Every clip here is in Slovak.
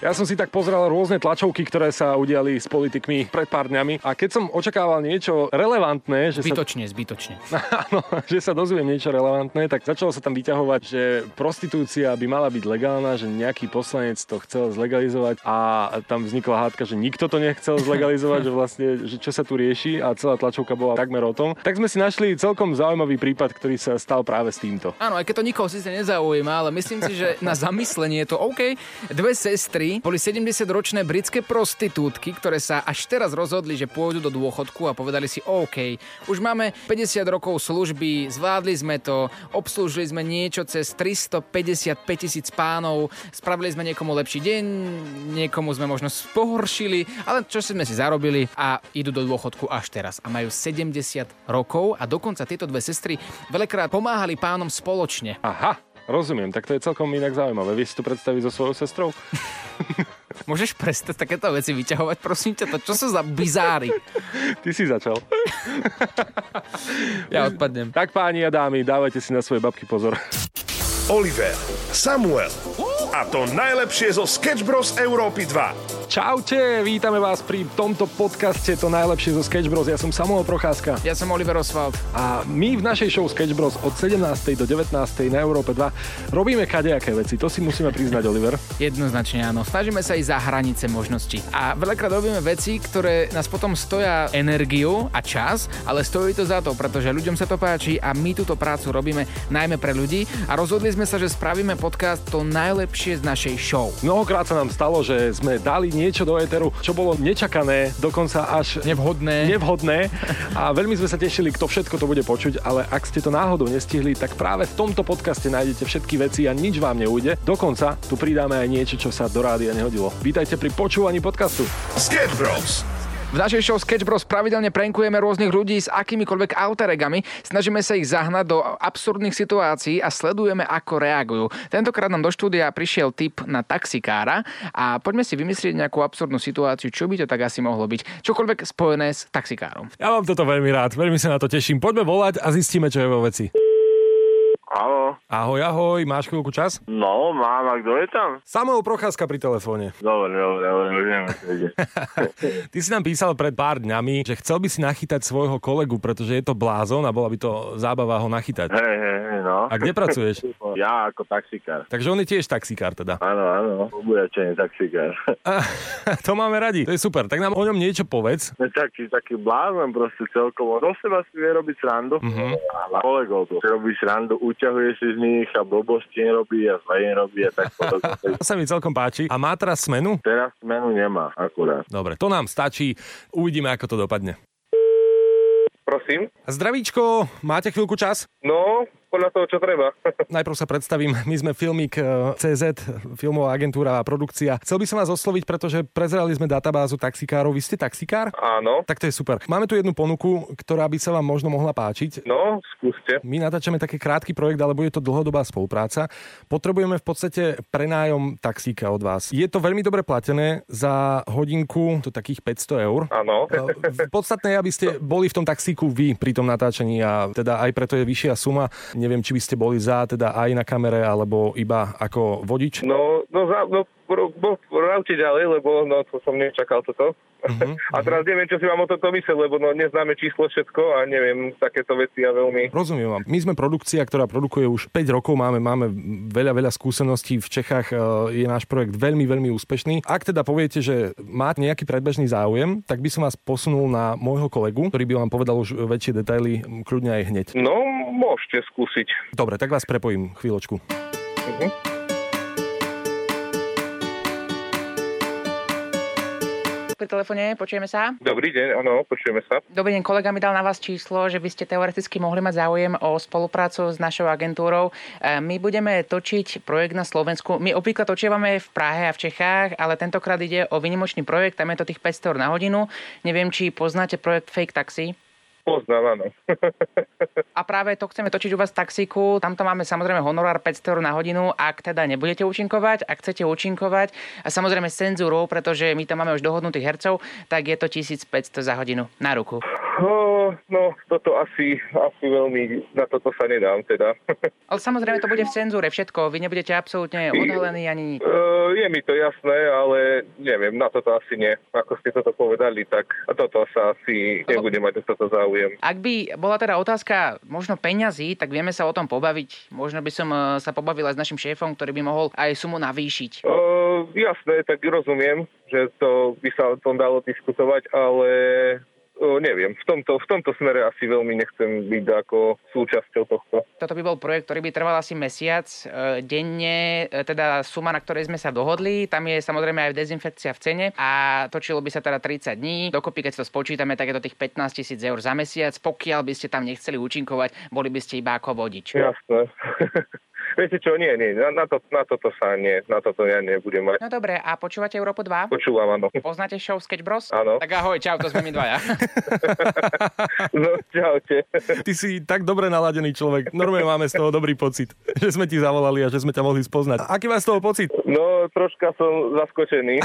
Ja som si tak pozrel rôzne tlačovky, ktoré sa udiali s politikmi pred pár dňami a keď som očakával niečo relevantné, že Zbytočne, zbytočne. sa, áno, že sa dozviem niečo relevantné, tak začalo sa tam vyťahovať, že prostitúcia by mala byť legálna, že nejaký poslanec to chcel zlegalizovať a tam vznikla hádka, že nikto to nechcel zlegalizovať, že vlastne, že čo sa tu rieši a celá tlačovka bola takmer o tom. Tak sme si našli celkom zaujímavý prípad, ktorý sa stal práve s týmto. Áno, aj keď to nikoho síce nezaujíma, ale myslím si, že na zamyslenie je to OK. Dve sestry boli 70-ročné britské prostitútky, ktoré sa až teraz rozhodli, že pôjdu do dôchodku a povedali si OK, už máme 50 rokov služby, zvládli sme to, obslúžili sme niečo cez 355 tisíc pánov, spravili sme niekomu lepší deň, niekomu sme možno pohoršili, ale čo sme si zarobili a idú do dôchodku až teraz a majú 70 rokov a dokonca tieto dve sestry veľakrát pomáhali pánom spoločne. Aha, rozumiem, tak to je celkom inak zaujímavé. Vy si to predstaviť so svojou sestrou? Môžeš prestať takéto veci vyťahovať, prosím ťa, to čo sú za bizáry? Ty si začal. Ja odpadnem. Tak páni a dámy, dávajte si na svoje babky pozor. Oliver, Samuel a to najlepšie zo Sketch Bros. Európy 2. Čaute, vítame vás pri tomto podcaste To najlepšie zo Sketch Bros. Ja som Samuel Procházka Ja som Oliver Oswald. a my v našej show Sketch Bros od 17. do 19. na Európe 2 robíme kadejaké veci. To si musíme priznať, Oliver. Jednoznačne áno. Snažíme sa ísť za hranice možností. A veľakrát robíme veci, ktoré nás potom stoja energiu a čas, ale stojí to za to, pretože ľuďom sa to páči a my túto prácu robíme najmä pre ľudí a rozhodli sme sa, že spravíme podcast to najlepšie z našej show. Mnohokrát sa nám stalo, že sme dali niečo do éteru, čo bolo nečakané, dokonca až Nevhodné. nevhodné a veľmi sme sa tešili, kto všetko to bude počuť, ale ak ste to náhodou nestihli, tak práve v tomto podcaste nájdete všetky veci a nič vám neujde. Dokonca tu pridáme aj niečo, čo sa do rádia nehodilo. Vítajte pri počúvaní podcastu. Sketch Bros. V našej show Sketch Bros pravidelne prankujeme rôznych ľudí s akýmikoľvek alteregami, snažíme sa ich zahnať do absurdných situácií a sledujeme, ako reagujú. Tentokrát nám do štúdia prišiel tip na taxikára a poďme si vymyslieť nejakú absurdnú situáciu, čo by to tak asi mohlo byť. Čokoľvek spojené s taxikárom. Ja mám toto veľmi rád, veľmi sa na to teším. Poďme volať a zistíme, čo je vo veci. Áno, Ahoj, ahoj, máš chvíľku čas? no mám, a kto je tam? Samuel Procházka pri telefóne. Dobre, dobre, dobre, už. Ty si nám písal pred pár dňami, že chcel by si nachytať svojho kolegu, pretože je to blázon a bola by to zábava ho nachytať. Hej, hej, hej, no. A kde pracuješ? Ja ako taxikár. Takže on je tiež taxikár teda. Áno, áno, obujačený taxikár. A, to máme radi, to je super. Tak nám o ňom niečo povedz. Je taký, taký blázon proste celkovo. Do seba si vie robiť srandu. Uh-huh. A kolegov to. Si robí srandu, uťahuje si z nich a blbosti nerobí a zle nerobí a tak podobne. To sa mi celkom páči. A má teraz smenu? Teraz menu nemá, akurát. Dobre, to nám stačí. Uvidíme, ako to dopadne. Prosím? Zdravíčko, máte chvíľku čas? No, podľa toho, čo treba. Najprv sa predstavím, my sme Filmik eh, CZ, filmová agentúra a produkcia. Chcel by som vás osloviť, pretože prezerali sme databázu taxikárov. Vy ste taxikár? Áno. Tak to je super. Máme tu jednu ponuku, ktorá by sa vám možno mohla páčiť. No, skúste. My natáčame taký krátky projekt, ale bude to dlhodobá spolupráca. Potrebujeme v podstate prenájom taxíka od vás. Je to veľmi dobre platené za hodinku, to takých 500 eur. Áno. Eh, Podstatné je, aby ste boli v tom taxíku vy pri tom natáčaní a teda aj preto je vyššia suma. Neviem, či by ste boli za, teda aj na kamere, alebo iba ako vodič. No, no, za, no, pro, bo, vravte ďalej, lebo no, to som nečakal toto. Mhm, a teraz neviem, čo si mám o tomto myslieť, lebo no, neznáme číslo všetko a neviem takéto veci a veľmi... Rozumiem vám. My sme produkcia, ktorá produkuje už 5 rokov, máme, máme veľa, veľa skúseností. V Čechách e, je náš projekt veľmi, veľmi úspešný. Ak teda poviete, že máte nejaký predbežný záujem, tak by som vás posunul na môjho kolegu, ktorý by vám povedal už väčšie detaily, kľudne aj hneď. No, môžete skúsiť. Dobre, tak vás prepojím chvíľočku. Mhm. pri telefóne, počujeme sa. Dobrý deň, áno, počujeme sa. Dobrý deň, kolega mi dal na vás číslo, že by ste teoreticky mohli mať záujem o spoluprácu s našou agentúrou. E, My budeme točiť projekt na Slovensku. My obvykle točievame v Prahe a v Čechách, ale tentokrát ide o vynimočný projekt, tam je to tých 500 eur na hodinu. Neviem, či poznáte projekt Fake Taxi. Poznám, áno. A práve to chceme točiť u vás v taxíku. Tamto máme samozrejme honorár 500 eur na hodinu, ak teda nebudete účinkovať. Ak chcete účinkovať a samozrejme s cenzúrou, pretože my tam máme už dohodnutých hercov, tak je to 1500 za hodinu na ruku. No, toto asi, asi veľmi, na toto sa nedám teda. Ale samozrejme to bude v cenzúre všetko, vy nebudete absolútne odhalení ani nič. Uh, je mi to jasné, ale neviem, na toto asi nie. Ako ste toto povedali, tak toto sa asi nebude mať toto záujem. Ak by bola teda otázka možno peňazí, tak vieme sa o tom pobaviť. Možno by som eh, sa pobavila s našim šéfom, ktorý by mohol aj sumu navýšiť. Uh, jasné, tak rozumiem, že to by sa o tom dalo diskutovať, ale neviem, v tomto, v tomto smere asi veľmi nechcem byť ako súčasťou tohto. Toto by bol projekt, ktorý by trval asi mesiac e, denne, e, teda suma, na ktorej sme sa dohodli. Tam je samozrejme aj dezinfekcia v cene a točilo by sa teda 30 dní. Dokopy, keď to spočítame, tak je to tých 15 tisíc eur za mesiac. Pokiaľ by ste tam nechceli účinkovať, boli by ste iba ako vodič. Jasné. Viete čo, nie, nie, na, na, to, na toto sa nie, na toto ja nebudem mať. No dobre, a počúvate Európu 2? Počúvam, áno. Poznáte show Sketch Bros? Áno. Tak ahoj, čau, to sme my dvaja. no, čaute. Ty si tak dobre naladený človek. Normálne máme z toho dobrý pocit, že sme ti zavolali a že sme ťa mohli spoznať. Aký máš z toho pocit? No, troška som zaskočený.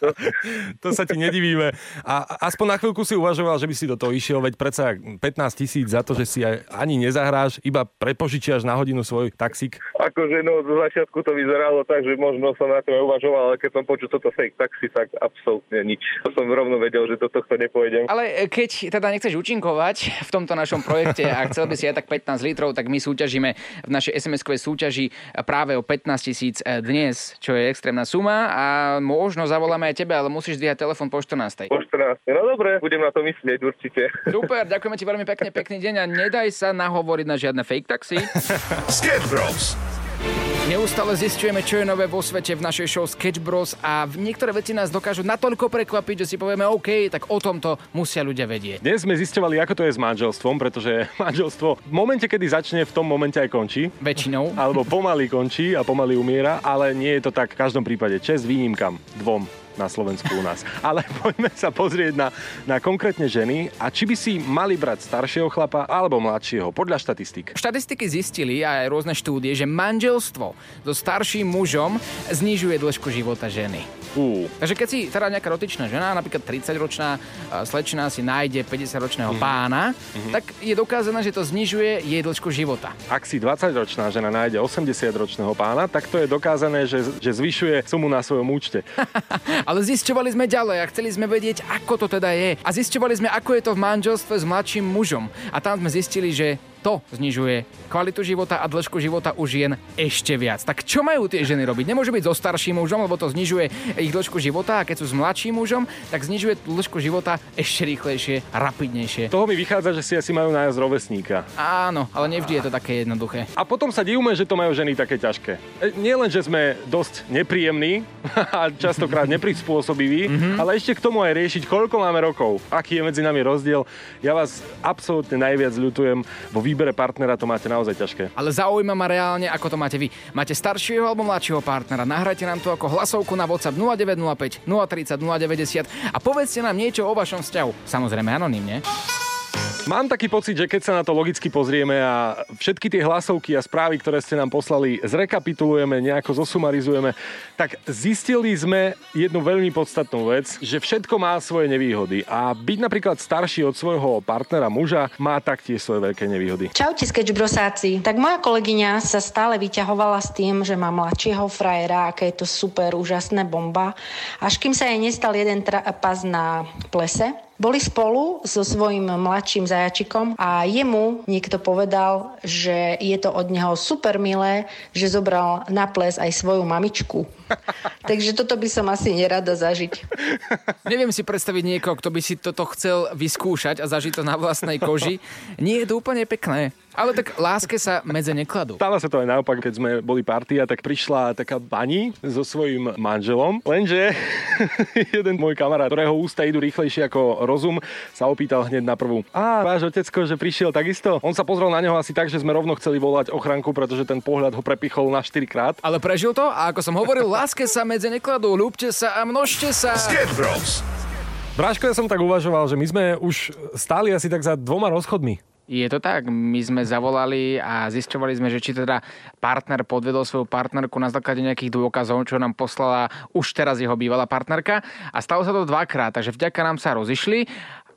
to sa ti nedivíme. A aspoň na chvíľku si uvažoval, že by si do toho išiel, veď predsa 15 tisíc za to, že si aj ani nezahráš, iba prepožičiaš na hodinu svoj taxík? Akože no, zo začiatku to vyzeralo tak, že možno som na to uvažoval, ale keď som počul toto fake taxi, tak absolútne nič. To som rovno vedel, že do tohto nepôjdem. Ale keď teda nechceš účinkovať v tomto našom projekte a chcel by si aj tak 15 litrov, tak my súťažíme v našej SMS-kovej súťaži práve o 15 tisíc dnes, čo je extrémna suma a možno zavoláme aj tebe, ale musíš zdvíhať telefon po 14. Po 14. No dobre, budem na to myslieť určite. Super, ďakujeme ti veľmi pekne, pekný deň a nedaj sa nahovoriť na žiadne fake taxi. Bros. Neustále zistujeme, čo je nové vo svete v našej show Sketch Bros a niektoré veci nás dokážu natoľko prekvapiť, že si povieme OK, tak o tomto musia ľudia vedieť. Dnes sme zistovali, ako to je s manželstvom, pretože manželstvo v momente, kedy začne, v tom momente aj končí. Väčšinou. Alebo pomaly končí a pomaly umiera, ale nie je to tak v každom prípade. Čes výnimkam dvom na Slovensku u nás. Ale poďme sa pozrieť na, na konkrétne ženy a či by si mali brať staršieho chlapa alebo mladšieho, podľa štatistik. Štatistiky zistili a aj rôzne štúdie, že manželstvo so starším mužom znižuje dĺžku života ženy. Uh. Takže keď si teda nejaká rotičná žena, napríklad 30-ročná slečna si nájde 50-ročného mm. pána, mm-hmm. tak je dokázané, že to znižuje jej dĺžku života. Ak si 20-ročná žena nájde 80-ročného pána, tak to je dokázané, že, že zvyšuje sumu na svojom účte. Ale zisťovali sme ďalej a chceli sme vedieť, ako to teda je. A zisťovali sme, ako je to v manželstve s mladším mužom. A tam sme zistili, že to znižuje kvalitu života a dĺžku života u žien ešte viac. Tak čo majú tie ženy robiť? Nemôžu byť so starším mužom, lebo to znižuje ich dĺžku života a keď sú s mladším mužom, tak znižuje dĺžku života ešte rýchlejšie rapidnejšie. Toho mi vychádza, že si asi majú nájsť rovesníka. Áno, ale nevždy je to také jednoduché. A potom sa divíme, že to majú ženy také ťažké. E, nie len, že sme dosť nepríjemní a častokrát neprispôsobiví, mm-hmm. ale ešte k tomu aj riešiť, koľko máme rokov, aký je medzi nami rozdiel. Ja vás absolútne najviac ľutujem vo výbere partnera to máte naozaj ťažké. Ale zaujíma ma reálne, ako to máte vy. Máte staršieho alebo mladšieho partnera? Nahrajte nám to ako hlasovku na WhatsApp 0905 030 090 a povedzte nám niečo o vašom vzťahu. Samozrejme anonymne. Mám taký pocit, že keď sa na to logicky pozrieme a všetky tie hlasovky a správy, ktoré ste nám poslali, zrekapitulujeme, nejako zosumarizujeme, tak zistili sme jednu veľmi podstatnú vec, že všetko má svoje nevýhody a byť napríklad starší od svojho partnera muža má taktiež svoje veľké nevýhody. Čaute sketchbrosáci. Tak moja kolegyňa sa stále vyťahovala s tým, že má mladšieho frajera, aké je to super, úžasné bomba, až kým sa jej nestal jeden trapas na plese boli spolu so svojím mladším zajačikom a jemu niekto povedal, že je to od neho super milé, že zobral na ples aj svoju mamičku. Takže toto by som asi nerada zažiť. Neviem si predstaviť niekoho, kto by si toto chcel vyskúšať a zažiť to na vlastnej koži. Nie je to úplne pekné. Ale tak láske sa medze nekladú. Stalo sa to aj naopak, keď sme boli partia, tak prišla taká pani so svojím manželom, lenže jeden môj kamarát, ktorého ústa idú rýchlejšie ako rozum, sa opýtal hneď na prvú. A váš otecko, že prišiel takisto? On sa pozrel na neho asi tak, že sme rovno chceli volať ochranku, pretože ten pohľad ho prepichol na 4 krát. Ale prežil to a ako som hovoril, láske sa medze nekladú, ľúbte sa a množte sa. Bros. Bráško, ja som tak uvažoval, že my sme už stáli asi tak za dvoma rozchodmi. Je to tak, my sme zavolali a zisťovali sme, že či teda partner podvedol svoju partnerku na základe nejakých dôkazov, čo nám poslala už teraz jeho bývalá partnerka. A stalo sa to dvakrát, takže vďaka nám sa rozišli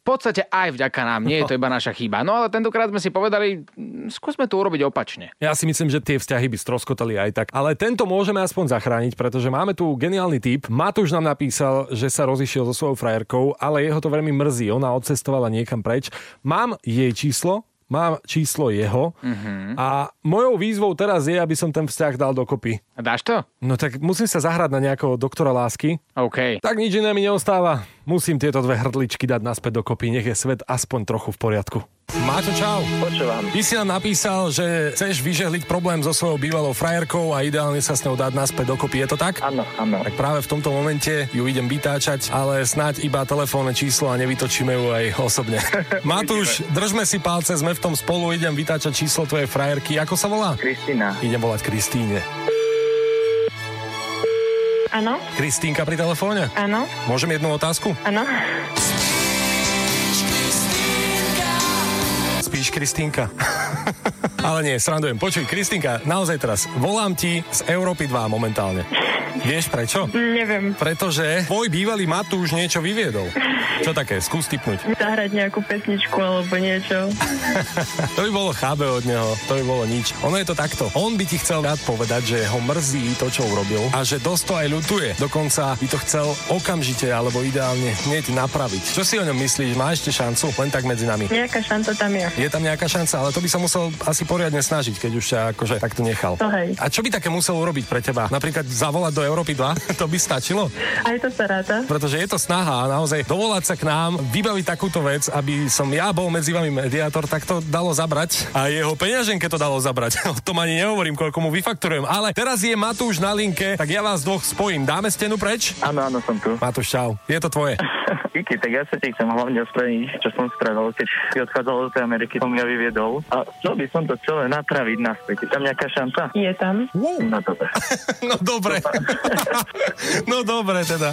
v podstate aj vďaka nám, nie je to iba naša chyba. No ale tentokrát sme si povedali, mm, skúsme to urobiť opačne. Ja si myslím, že tie vzťahy by stroskotali aj tak. Ale tento môžeme aspoň zachrániť, pretože máme tu geniálny typ. Matúš nám napísal, že sa rozišiel so svojou frajerkou, ale jeho to veľmi mrzí. Ona odcestovala niekam preč. Mám jej číslo, mám číslo jeho uh-huh. a mojou výzvou teraz je, aby som ten vzťah dal dokopy. A dáš to? No tak musím sa zahrať na nejakého doktora lásky. OK. Tak nič iné mi neostáva. Musím tieto dve hrdličky dať naspäť dokopy, nech je svet aspoň trochu v poriadku. Máťo, čau. Počúvam. Ty si nám napísal, že chceš vyžehliť problém so svojou bývalou frajerkou a ideálne sa s ňou dať naspäť dokopy. Je to tak? Áno, áno. Tak práve v tomto momente ju idem vytáčať, ale snáď iba telefónne číslo a nevytočíme ju aj osobne. Matúš, držme si palce, sme v tom spolu, idem vytáčať číslo tvojej frajerky. Ako sa volá? Kristina. Idem volať Kristíne. Áno, Kristínka pri telefóne? áno, Môžem jednu otázku? áno. Spíš, Kristínka? Ale nie, srandujem. Počuj, Kristínka, naozaj teraz, volám ti z Európy 2 momentálne. Vieš prečo? Neviem, Pretože tvoj bývalý Matúš niečo vyviedol. Čo také? Skús typnúť. zahrať nejakú pesničku alebo niečo. To by bolo chábe od neho, to by bolo nič. Ono je to takto. On by ti chcel rád povedať, že ho mrzí to, čo urobil a že dosť to aj ľutuje. Dokonca by to chcel okamžite alebo ideálne hneď napraviť. Čo si o ňom myslíš? Má ešte šancu? Len tak medzi nami. Nejaká šanca tam je. Je tam nejaká šanca, ale to by sa musel asi poriadne snažiť, keď už ťa akože takto nechal. To hej. A čo by také musel urobiť pre teba? Napríklad zavolať do Európy 2? to by stačilo? Aj to sa ráta. Pretože je to snaha a naozaj dovolať sa k nám, vybaviť takúto vec, aby som ja bol medzi vami mediátor, tak to dalo zabrať. A jeho peňaženke to dalo zabrať. O tom ani nehovorím, koľko mu vyfakturujem. Ale teraz je Matúš na linke, tak ja vás dvoch spojím. Dáme stenu preč? Áno, áno, som tu. Matúš, čau. Je to tvoje. Kiki, tak ja sa ti chcem hlavne ospravedlniť, čo som spravil, keď si odchádzal do tej Ameriky, som ja vyviedol. A chcel by som to celé napraviť naspäť. Je tam nejaká šanca? Je tam. No dobre. No dobre. No dobre teda.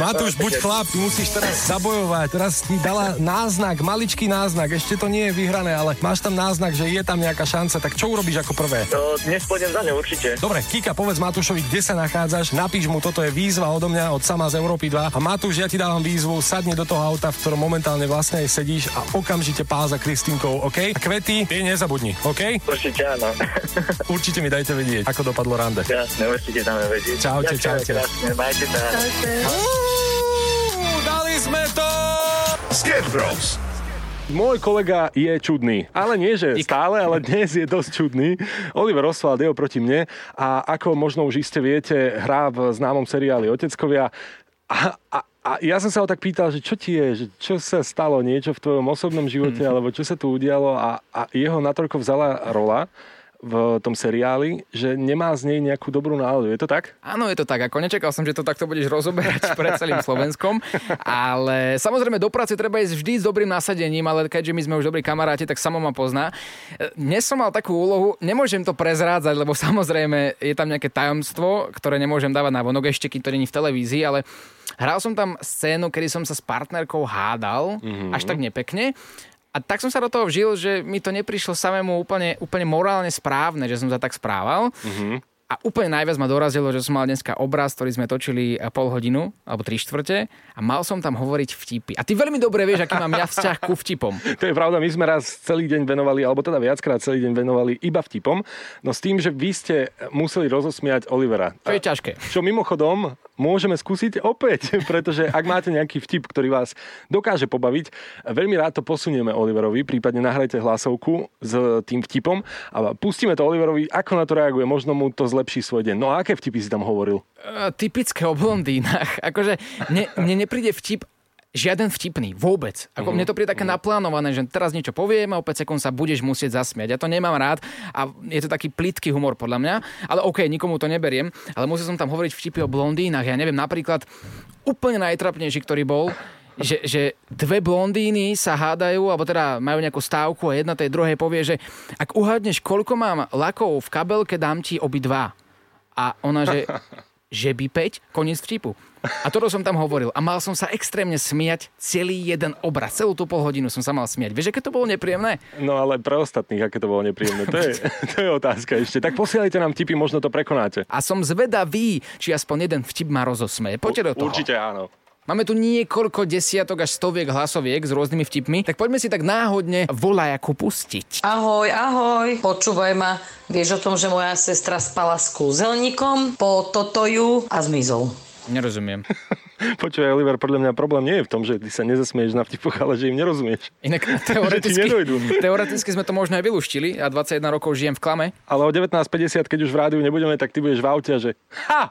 Matúš, buď chlap, musíš teraz zabojovať. Teraz ti dala náznak, maličký náznak. Ešte to nie je vyhrané, ale máš tam náznak, že je tam nejaká šanca. Tak čo urobíš ako prvé? To dnes pôjdem za ňou určite. Dobre, Kika, povedz Matúšovi, kde sa nachádzaš, napíš mu, toto je výzva odo mňa, od sama z Európy 2. A Matúš, ja ti dávam výzvu, sadni do toho auta, v ktorom momentálne vlastne aj sedíš a okamžite pál za Kristínkou, OK? A kvety, tie nezabudni, OK? Určite áno. Určite mi dajte vedieť, ako dopadlo rande. Jasne, určite dáme vedieť. Čaute, Ďakujem čaute. Krásne, majte sa. Uú, dali sme to! Sketch Bros. Môj kolega je čudný, ale nie, že stále, ale dnes je dosť čudný. Oliver Oswald je oproti mne a ako možno už iste viete, hrá v známom seriáli Oteckovia. A, a, a ja som sa ho tak pýtal, že čo ti je, že čo sa stalo, niečo v tvojom osobnom živote, alebo čo sa tu udialo a, a jeho natoľko vzala rola v tom seriáli, že nemá z nej nejakú dobrú náladu. Je to tak? Áno, je to tak. Ako nečakal som, že to takto budeš rozoberať pred celým Slovenskom. Ale samozrejme do práce treba ísť vždy s dobrým nasadením, ale keďže my sme už dobrí kamaráti, tak samo ma pozná. Dnes som mal takú úlohu, nemôžem to prezrádzať, lebo samozrejme je tam nejaké tajomstvo, ktoré nemôžem dávať na vonok, ešte keď to není v televízii, ale hral som tam scénu, kedy som sa s partnerkou hádal, mm-hmm. až tak nepekne. A tak som sa do toho vžil, že mi to neprišlo samému úplne, úplne morálne správne, že som sa tak správal. Mm-hmm. A úplne najviac ma dorazilo, že som mal dneska obraz, ktorý sme točili pol hodinu, alebo tri štvrte, a mal som tam hovoriť vtipy. A ty veľmi dobre vieš, aký mám ja vzťah ku vtipom. To je pravda, my sme raz celý deň venovali, alebo teda viackrát celý deň venovali iba vtipom, no s tým, že vy ste museli rozosmiať Olivera. To je ťažké. Čo mimochodom môžeme skúsiť opäť, pretože ak máte nejaký vtip, ktorý vás dokáže pobaviť, veľmi rád to posunieme Oliverovi, prípadne nahrajte hlasovku s tým vtipom a pustíme to Oliverovi, ako na to reaguje, možno mu to zlepší svoj deň. No a aké vtipy si tam hovoril? Uh, typické o blondínach. Akože mne, mne nepríde vtip žiaden vtipný, vôbec. Ako mne to príde také naplánované, že teraz niečo poviem a o 5 sekúnd sa budeš musieť zasmiať. Ja to nemám rád a je to taký plitký humor podľa mňa, ale OK, nikomu to neberiem, ale musel som tam hovoriť vtipy o blondínach. Ja neviem, napríklad úplne najtrapnejší, ktorý bol, že, že dve blondíny sa hádajú, alebo teda majú nejakú stávku a jedna tej druhej povie, že ak uhádneš, koľko mám lakov v kabelke, dám ti obidva. A ona, že, že by 5, koniec vtipu. A toto som tam hovoril. A mal som sa extrémne smiať celý jeden obraz. Celú tú pol hodinu som sa mal smiať. Vieš, aké to bolo nepríjemné? No ale pre ostatných, aké to bolo nepríjemné, to je, to je otázka ešte. Tak posielajte nám tipy, možno to prekonáte. A som zvedavý, či aspoň jeden vtip ma rozosmeje. Poďte do toho. Určite áno. Máme tu niekoľko desiatok až stoviek hlasoviek s rôznymi vtipmi, tak poďme si tak náhodne volajaku pustiť. Ahoj, ahoj, počúvaj ma. Vieš o tom, že moja sestra spala s kúzelníkom, po toto ju a zmizol. Nerozumiem. Počúvaj, Oliver, podľa mňa problém nie je v tom, že ty sa nezasmieš na vtipoch, ale že im nerozumieš. Inak teoreticky, teoreticky sme to možno aj vylúštili a 21 rokov žijem v klame. Ale o 19.50, keď už v rádiu nebudeme, tak ty budeš v aute a že ha!